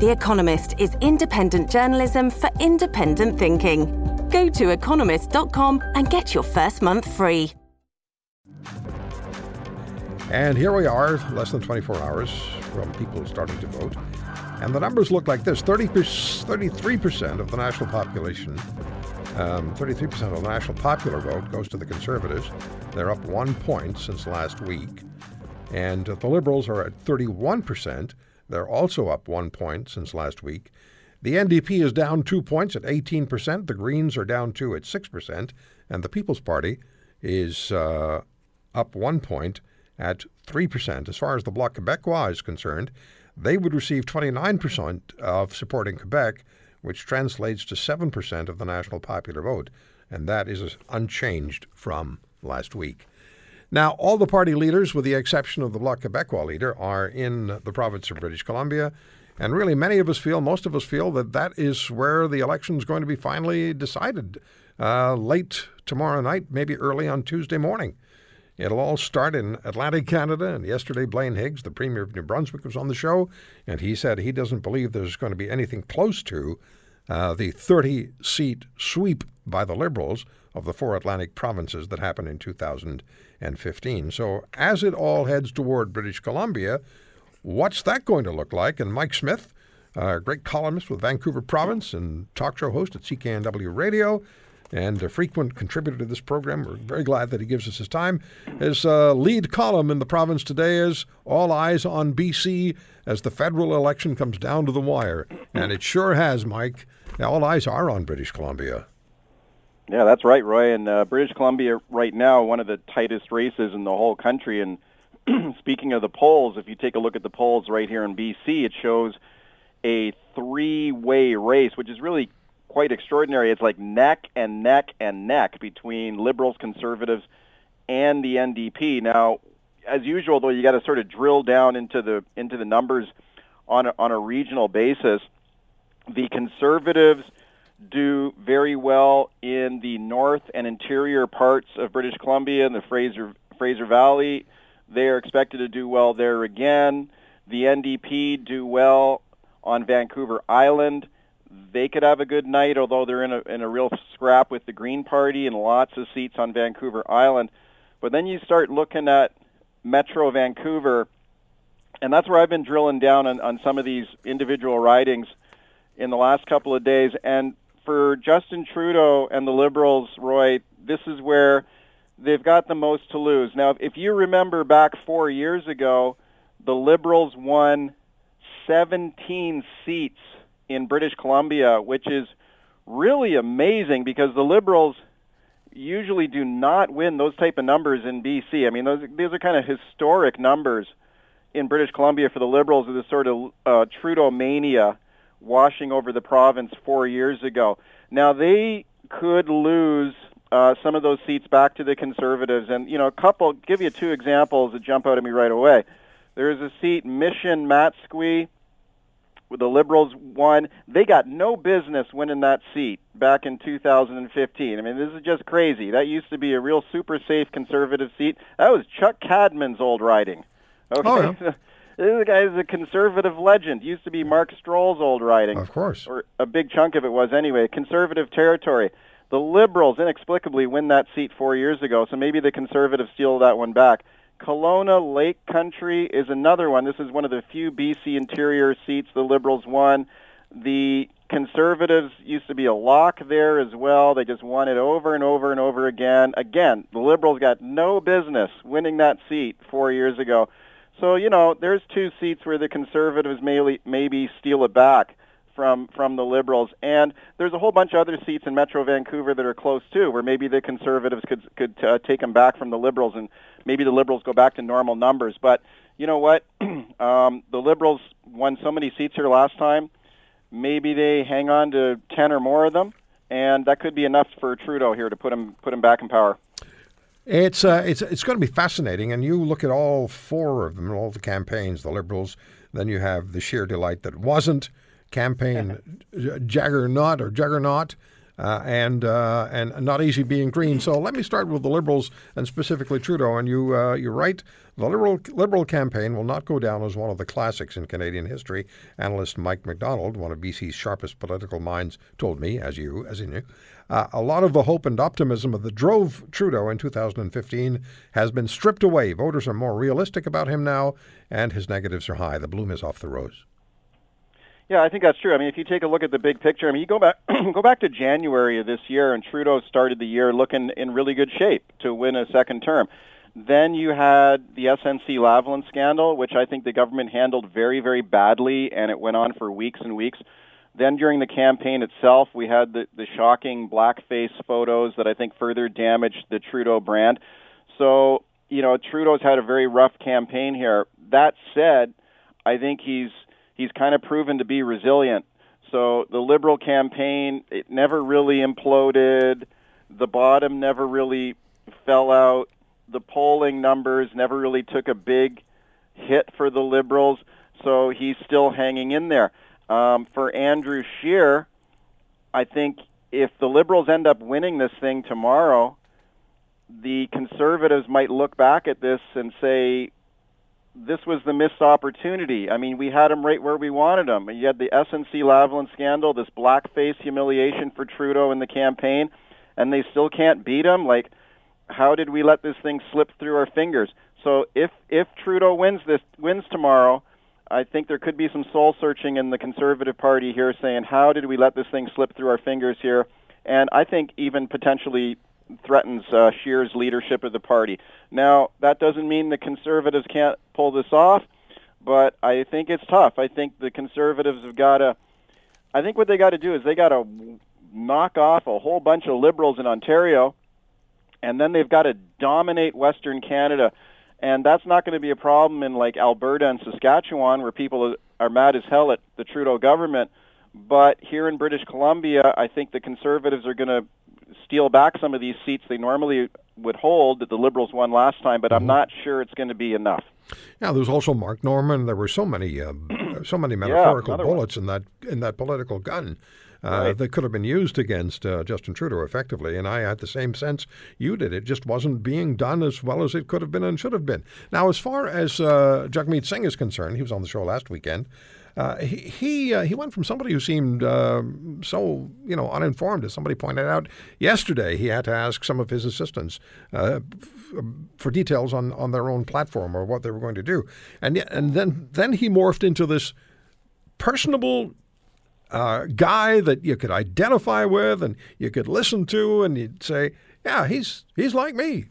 The Economist is independent journalism for independent thinking. Go to economist.com and get your first month free. And here we are, less than 24 hours from people starting to vote. And the numbers look like this 30 33% of the national population, um, 33% of the national popular vote goes to the Conservatives. They're up one point since last week. And the Liberals are at 31%. They're also up one point since last week. The NDP is down two points at 18%. The Greens are down two at 6%. And the People's Party is uh, up one point at 3%. As far as the Bloc Québécois is concerned, they would receive 29% of supporting Quebec, which translates to 7% of the national popular vote. And that is unchanged from last week. Now, all the party leaders, with the exception of the Bloc Québécois leader, are in the province of British Columbia. And really, many of us feel, most of us feel, that that is where the election is going to be finally decided uh, late tomorrow night, maybe early on Tuesday morning. It'll all start in Atlantic Canada. And yesterday, Blaine Higgs, the Premier of New Brunswick, was on the show, and he said he doesn't believe there's going to be anything close to uh, the 30 seat sweep by the Liberals of the four Atlantic provinces that happened in 2015. So, as it all heads toward British Columbia, what's that going to look like? And Mike Smith, a great columnist with Vancouver Province and talk show host at CKNW Radio, and a frequent contributor to this program. We're very glad that he gives us his time. His uh, lead column in the province today is All Eyes on BC as the federal election comes down to the wire. And it sure has, Mike. All eyes are on British Columbia. Yeah, that's right, Roy. And uh, British Columbia right now, one of the tightest races in the whole country. And speaking of the polls, if you take a look at the polls right here in BC, it shows a three-way race, which is really quite extraordinary. It's like neck and neck and neck between Liberals, Conservatives, and the NDP. Now, as usual, though, you got to sort of drill down into the into the numbers on a, on a regional basis. The Conservatives do very well in the north and interior parts of British Columbia and the Fraser Fraser Valley. They are expected to do well there again. The NDP do well on Vancouver Island. They could have a good night, although they're in a in a real scrap with the Green Party and lots of seats on Vancouver Island. But then you start looking at Metro Vancouver, and that's where I've been drilling down on, on some of these individual ridings in the last couple of days. And for Justin Trudeau and the Liberals, Roy, this is where they've got the most to lose. Now, if you remember back four years ago, the Liberals won 17 seats in British Columbia, which is really amazing because the Liberals usually do not win those type of numbers in BC. I mean, those these are kind of historic numbers in British Columbia for the Liberals of this sort of uh, Trudeau mania washing over the province four years ago. Now they could lose uh, some of those seats back to the Conservatives, and you know, a couple. Give you two examples that jump out at me right away. There is a seat, Mission Matsqui, where the Liberals won. They got no business winning that seat back in 2015. I mean, this is just crazy. That used to be a real super safe Conservative seat. That was Chuck Cadman's old riding. Okay. Oh, yeah. This guy is a conservative legend. Used to be Mark Strahl's old riding. Of course. Or a big chunk of it was anyway. Conservative territory. The Liberals inexplicably win that seat four years ago, so maybe the Conservatives steal that one back. Kelowna Lake Country is another one. This is one of the few BC interior seats the Liberals won. The Conservatives used to be a lock there as well. They just won it over and over and over again. Again, the Liberals got no business winning that seat four years ago. So you know, there's two seats where the Conservatives may maybe steal it back from from the Liberals, and there's a whole bunch of other seats in Metro Vancouver that are close too, where maybe the Conservatives could could uh, take them back from the Liberals, and maybe the Liberals go back to normal numbers. But you know what? um, the Liberals won so many seats here last time. maybe they hang on to 10 or more of them, and that could be enough for Trudeau here to put him put him back in power. It's uh, it's it's going to be fascinating, and you look at all four of them, all the campaigns, the Liberals. Then you have the sheer delight that wasn't campaign juggernaut or juggernaut. Uh, and uh, and not easy being green. So let me start with the Liberals and specifically Trudeau. And you uh, you're right. The Liberal Liberal campaign will not go down as one of the classics in Canadian history. Analyst Mike McDonald, one of BC's sharpest political minds, told me, as you as you, uh, a lot of the hope and optimism that drove Trudeau in 2015 has been stripped away. Voters are more realistic about him now, and his negatives are high. The bloom is off the rose. Yeah, I think that's true. I mean, if you take a look at the big picture, I mean, you go back go back to January of this year, and Trudeau started the year looking in really good shape to win a second term. Then you had the SNC Lavalin scandal, which I think the government handled very, very badly, and it went on for weeks and weeks. Then during the campaign itself, we had the, the shocking blackface photos that I think further damaged the Trudeau brand. So, you know, Trudeau's had a very rough campaign here. That said, I think he's he's kind of proven to be resilient. So the Liberal campaign, it never really imploded. The bottom never really fell out. The polling numbers never really took a big hit for the Liberals. So he's still hanging in there. Um, for Andrew Scheer, I think if the Liberals end up winning this thing tomorrow, the Conservatives might look back at this and say, this was the missed opportunity. I mean, we had him right where we wanted him. You had the SNC Lavalin scandal, this blackface humiliation for Trudeau in the campaign, and they still can't beat him. Like, how did we let this thing slip through our fingers? So if if Trudeau wins this wins tomorrow, I think there could be some soul searching in the Conservative Party here, saying, how did we let this thing slip through our fingers here? And I think even potentially threatens uh, Scheer's leadership of the party. Now, that doesn't mean the conservatives can't pull this off, but I think it's tough. I think the conservatives have got to. I think what they got to do is they got to knock off a whole bunch of liberals in Ontario, and then they've got to dominate Western Canada. And that's not going to be a problem in like Alberta and Saskatchewan, where people are mad as hell at the Trudeau government. But here in British Columbia, I think the Conservatives are going to steal back some of these seats they normally would hold that the Liberals won last time, but mm-hmm. I'm not sure it's going to be enough. Yeah, there was also Mark Norman. There were so many, uh, so many metaphorical yeah, bullets one. in that in that political gun. Uh, right. that could have been used against uh, Justin Trudeau effectively. And I had the same sense you did. It just wasn't being done as well as it could have been and should have been. Now, as far as uh, Jagmeet Singh is concerned, he was on the show last weekend. Uh, he he, uh, he went from somebody who seemed uh, so you know uninformed, as somebody pointed out yesterday. He had to ask some of his assistants uh, f- for details on, on their own platform or what they were going to do, and and then then he morphed into this personable uh, guy that you could identify with and you could listen to, and you'd say, "Yeah, he's he's like me,"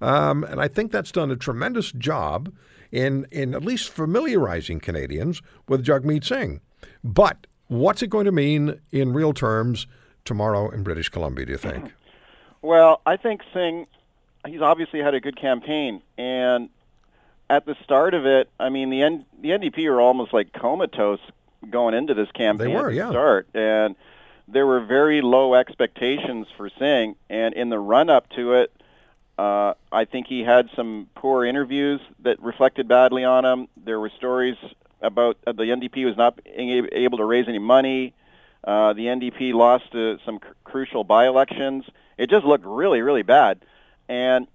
um, and I think that's done a tremendous job in, in at least familiarizing Canadians with Jagmeet Singh. But what's it going to mean in real terms tomorrow in British Columbia, do you think? Well, I think Singh, he's obviously had a good campaign. And at the start of it, I mean, the, N- the NDP were almost like comatose going into this campaign they were, at the yeah. start. And there were very low expectations for Singh. And in the run up to it, uh, I think he had some poor interviews that reflected badly on him. There were stories about uh, the NDP was not able to raise any money. Uh, the NDP lost uh, some cr- crucial by-elections. It just looked really, really bad. And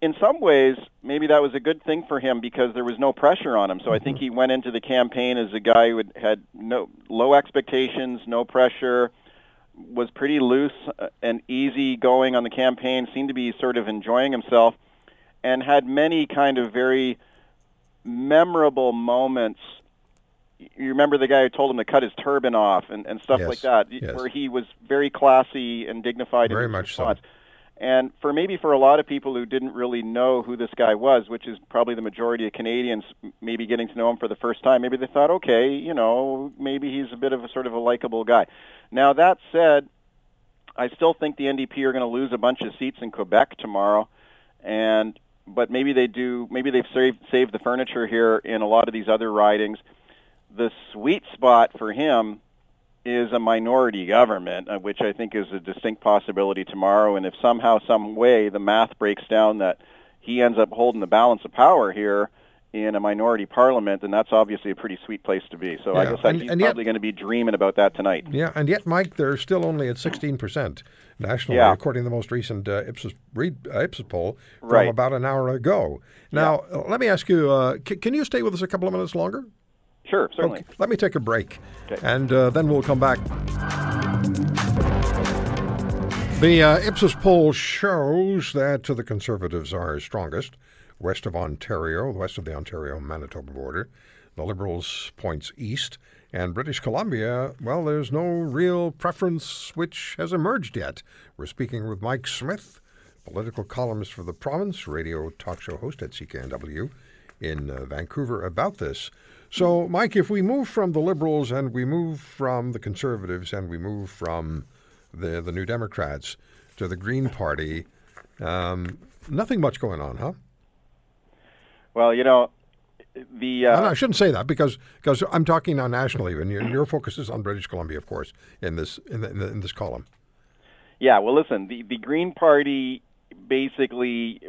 in some ways, maybe that was a good thing for him because there was no pressure on him. So I think mm-hmm. he went into the campaign as a guy who had, had no low expectations, no pressure was pretty loose uh, and easy going on the campaign, seemed to be sort of enjoying himself, and had many kind of very memorable moments. You remember the guy who told him to cut his turban off and, and stuff yes, like that, yes. where he was very classy and dignified. Very much response. so. And for maybe for a lot of people who didn't really know who this guy was, which is probably the majority of Canadians, maybe getting to know him for the first time, maybe they thought, okay, you know, maybe he's a bit of a sort of a likable guy. Now that said, I still think the NDP are going to lose a bunch of seats in Quebec tomorrow, and but maybe they do. Maybe they've saved saved the furniture here in a lot of these other ridings. The sweet spot for him is a minority government, uh, which I think is a distinct possibility tomorrow. And if somehow, some way, the math breaks down that he ends up holding the balance of power here in a minority parliament, then that's obviously a pretty sweet place to be. So I guess and- he's and yet- probably going to be dreaming about that tonight. Yeah, and yet, Mike, they're still only at 16% nationally, Yeah. according to the most recent uh, Ipsos, read, uh, Ipsos poll from Right. about an hour ago. Now, uh, let me ask you uh, c- can you stay with us a couple of minutes longer? Sure, certainly. Okay, let me take a break, Okay. and uh, then we'll come back. The uh, Ipsos poll shows that the Conservatives are strongest west of Ontario, west of the Ontario-Manitoba border. The Liberals points east, and British Columbia. Well, there's no real preference which has emerged yet. We're speaking with Mike Smith, political columnist for the province, radio talk show host at CKNW in uh, Vancouver, about this. So, Mike, if we move from the Liberals and we move from the Conservatives and we move from the the New Democrats to the Green Party, um, nothing much going on, huh? Well, you know, the uh, No, no, I shouldn't say that because because I'm talking now nationally, and your, your focus is on British Columbia, of course, in this in, the, in, the, in this column. Yeah, well, listen, the the Green Party basically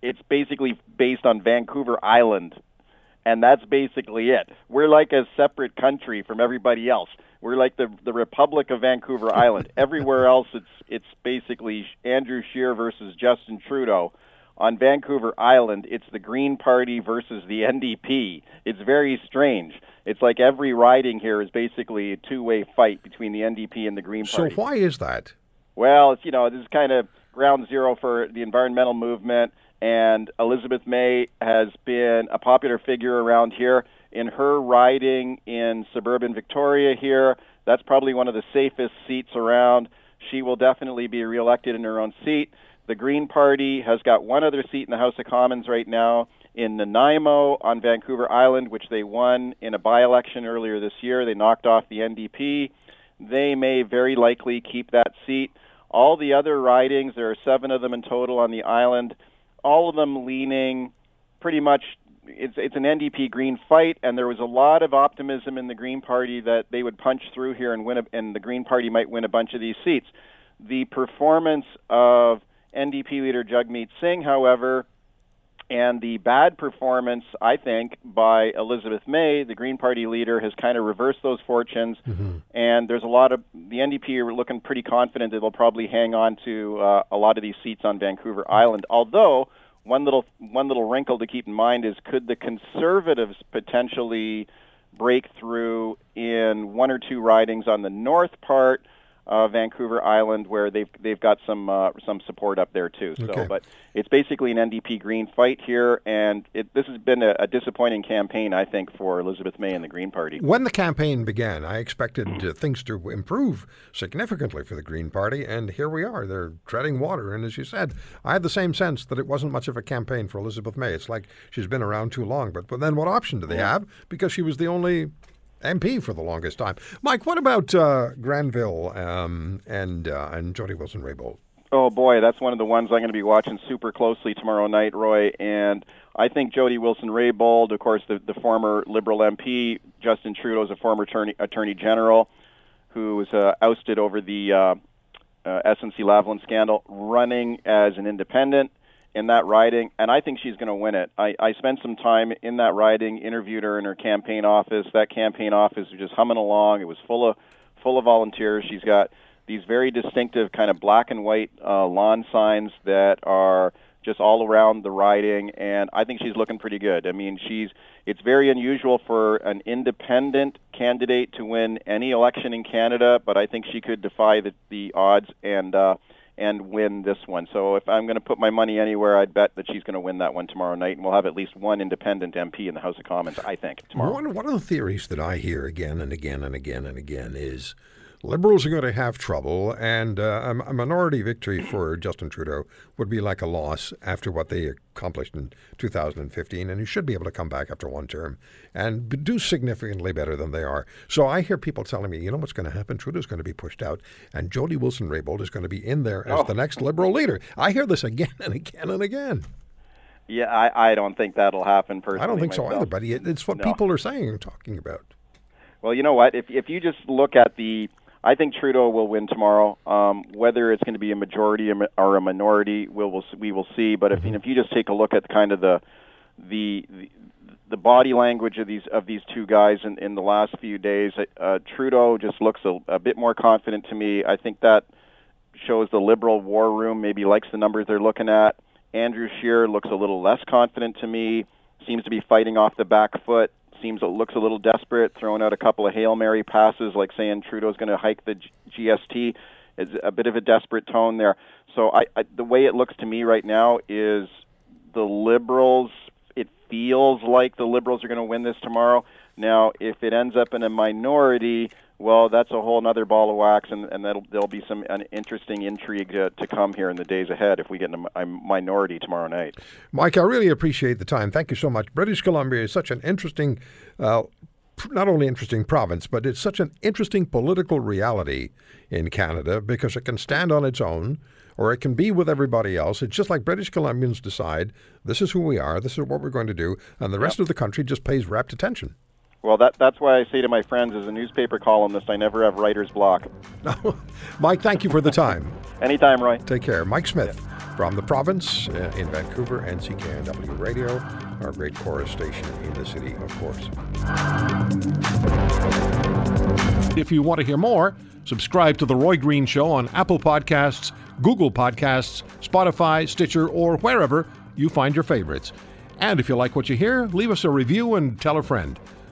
it's basically based on Vancouver Island, and that's basically it. We're like a separate country from everybody else. We're like the the Republic of Vancouver Island. Everywhere else, it's it's basically Andrew Scheer versus Justin Trudeau. On Vancouver Island, it's the Green Party versus the NDP. It's very strange. It's like every riding here is basically a two-way fight between the NDP and the Green Party. So why is that? Well, it's you know this is kind of ground zero for the environmental movement, and Elizabeth May has been a popular figure around here. In her riding in suburban Victoria here, that's probably one of the safest seats around. She will definitely be reelected in her own seat. The Green Party has got one other seat in the House of Commons right now in Nanaimo on Vancouver Island, which they won in a by-election earlier this year. They knocked off the NDP. They may very likely keep that seat. All the other ridings, there are seven of them in total on the island, all of them leaning pretty much. It's it's an NDP Green fight, and there was a lot of optimism in the Green Party that they would punch through here and win, a, and the Green Party might win a bunch of these seats. The performance of NDP leader Jagmeet Singh, however, and the bad performance, I think, by Elizabeth May, the Green Party leader, has kind of reversed those fortunes. And there's a lot of the NDP are looking pretty confident that they'll probably hang on to uh, a lot of these seats on Vancouver Island. Although one little one little wrinkle to keep in mind is could the Conservatives potentially break through in one or two ridings on the north part? Of Vancouver Island, where they've they've got some uh, some support up there too. So, Okay. but it's basically an NDP Green fight here, and it, this has been a, a disappointing campaign, I think, for Elizabeth May and the Green Party. When the campaign began, I expected uh, things to improve significantly for the Green Party, and here we are. They're treading water. And as you said, I had the same sense that it wasn't much of a campaign for Elizabeth May. It's like she's been around too long. But, but then what option do they have? Because she was the only MP for the longest time. Mike, what about uh, Granville um, and uh, and Jody Wilson-Raybould? Oh boy, that's one of the ones I'm going to be watching super closely tomorrow night, Roy. And I think Jody Wilson-Raybould, of course, the, the former Liberal MP, Justin Trudeau is a former attorney, attorney general who was uh, ousted over the uh, uh, SNC Lavalin scandal, running as an independent in that riding, and I think she's going to win it. I, I spent some time in that riding, interviewed her in her campaign office. That campaign office was just humming along. It was full of full of volunteers. She's got these very distinctive kind of black and white uh, lawn signs that are just all around the riding, and I think she's looking pretty good. I mean, she's it's very unusual for an independent candidate to win any election in Canada, but I think she could defy the, the odds and uh, and win this one. So if I'm going to put my money anywhere, I'd bet that she's going to win that one tomorrow night, and we'll have at least one independent MP in the House of Commons. I think tomorrow. One, one of the theories that I hear again and again and again and again is liberals are going to have trouble, and uh, a, a minority victory for Justin Trudeau would be like a loss after what they accomplished in 2015, and he should be able to come back after one term and do significantly better than they are. So I hear people telling me, you know what's going to happen? Trudeau's going to be pushed out, and Jody Wilson-Raybould is going to be in there as the next liberal leader. I hear this again and again and again. Yeah, I, I don't think that'll happen personally. I don't think so either, buddy. it- it's what No. people are saying and talking about. Well, you know what? If if you just look at the, I think Trudeau will win tomorrow. Um, whether it's going to be a majority or a minority, we'll, we'll we will see. But if if you just take a look at kind of the the, the the body language of these of these two guys in, in the last few days, uh, Trudeau just looks a, a bit more confident to me. I think that shows the liberal war room maybe likes the numbers they're looking at. Andrew Scheer looks a little less confident to me. Seems to be fighting off the back foot. Seems it looks a little desperate, throwing out a couple of hail mary passes, like saying Trudeau's going to hike the G- GST. Is a bit of a desperate tone there. So I, I, the way it looks to me right now is the Liberals It feels like the Liberals are going to win this tomorrow. Now, if it ends up in a minority, well, that's a whole other ball of wax, and, and that'll, there'll be some an interesting intrigue to, to come here in the days ahead if we get in a, a minority tomorrow night. Mike, I really appreciate the time. Thank you so much. British Columbia is such an interesting, uh, not only interesting province, but it's such an interesting political reality in Canada because it can stand on its own or it can be with everybody else. It's just like British Columbians decide this is who we are, this is what we're going to do, and the rest yep. of the country just pays rapt attention. Well, that, that's why I say to my friends, as a newspaper columnist, I never have writer's block. Mike, thank you for the time. Anytime, Roy. Take care. Mike Smith yeah. from the province uh, in Vancouver, CKNW Radio, our great Corus station in the city, of course. If you want to hear more, subscribe to The Roy Green Show on Apple Podcasts, Google Podcasts, Spotify, Stitcher, or wherever you find your favorites. And if you like what you hear, leave us a review and tell a friend.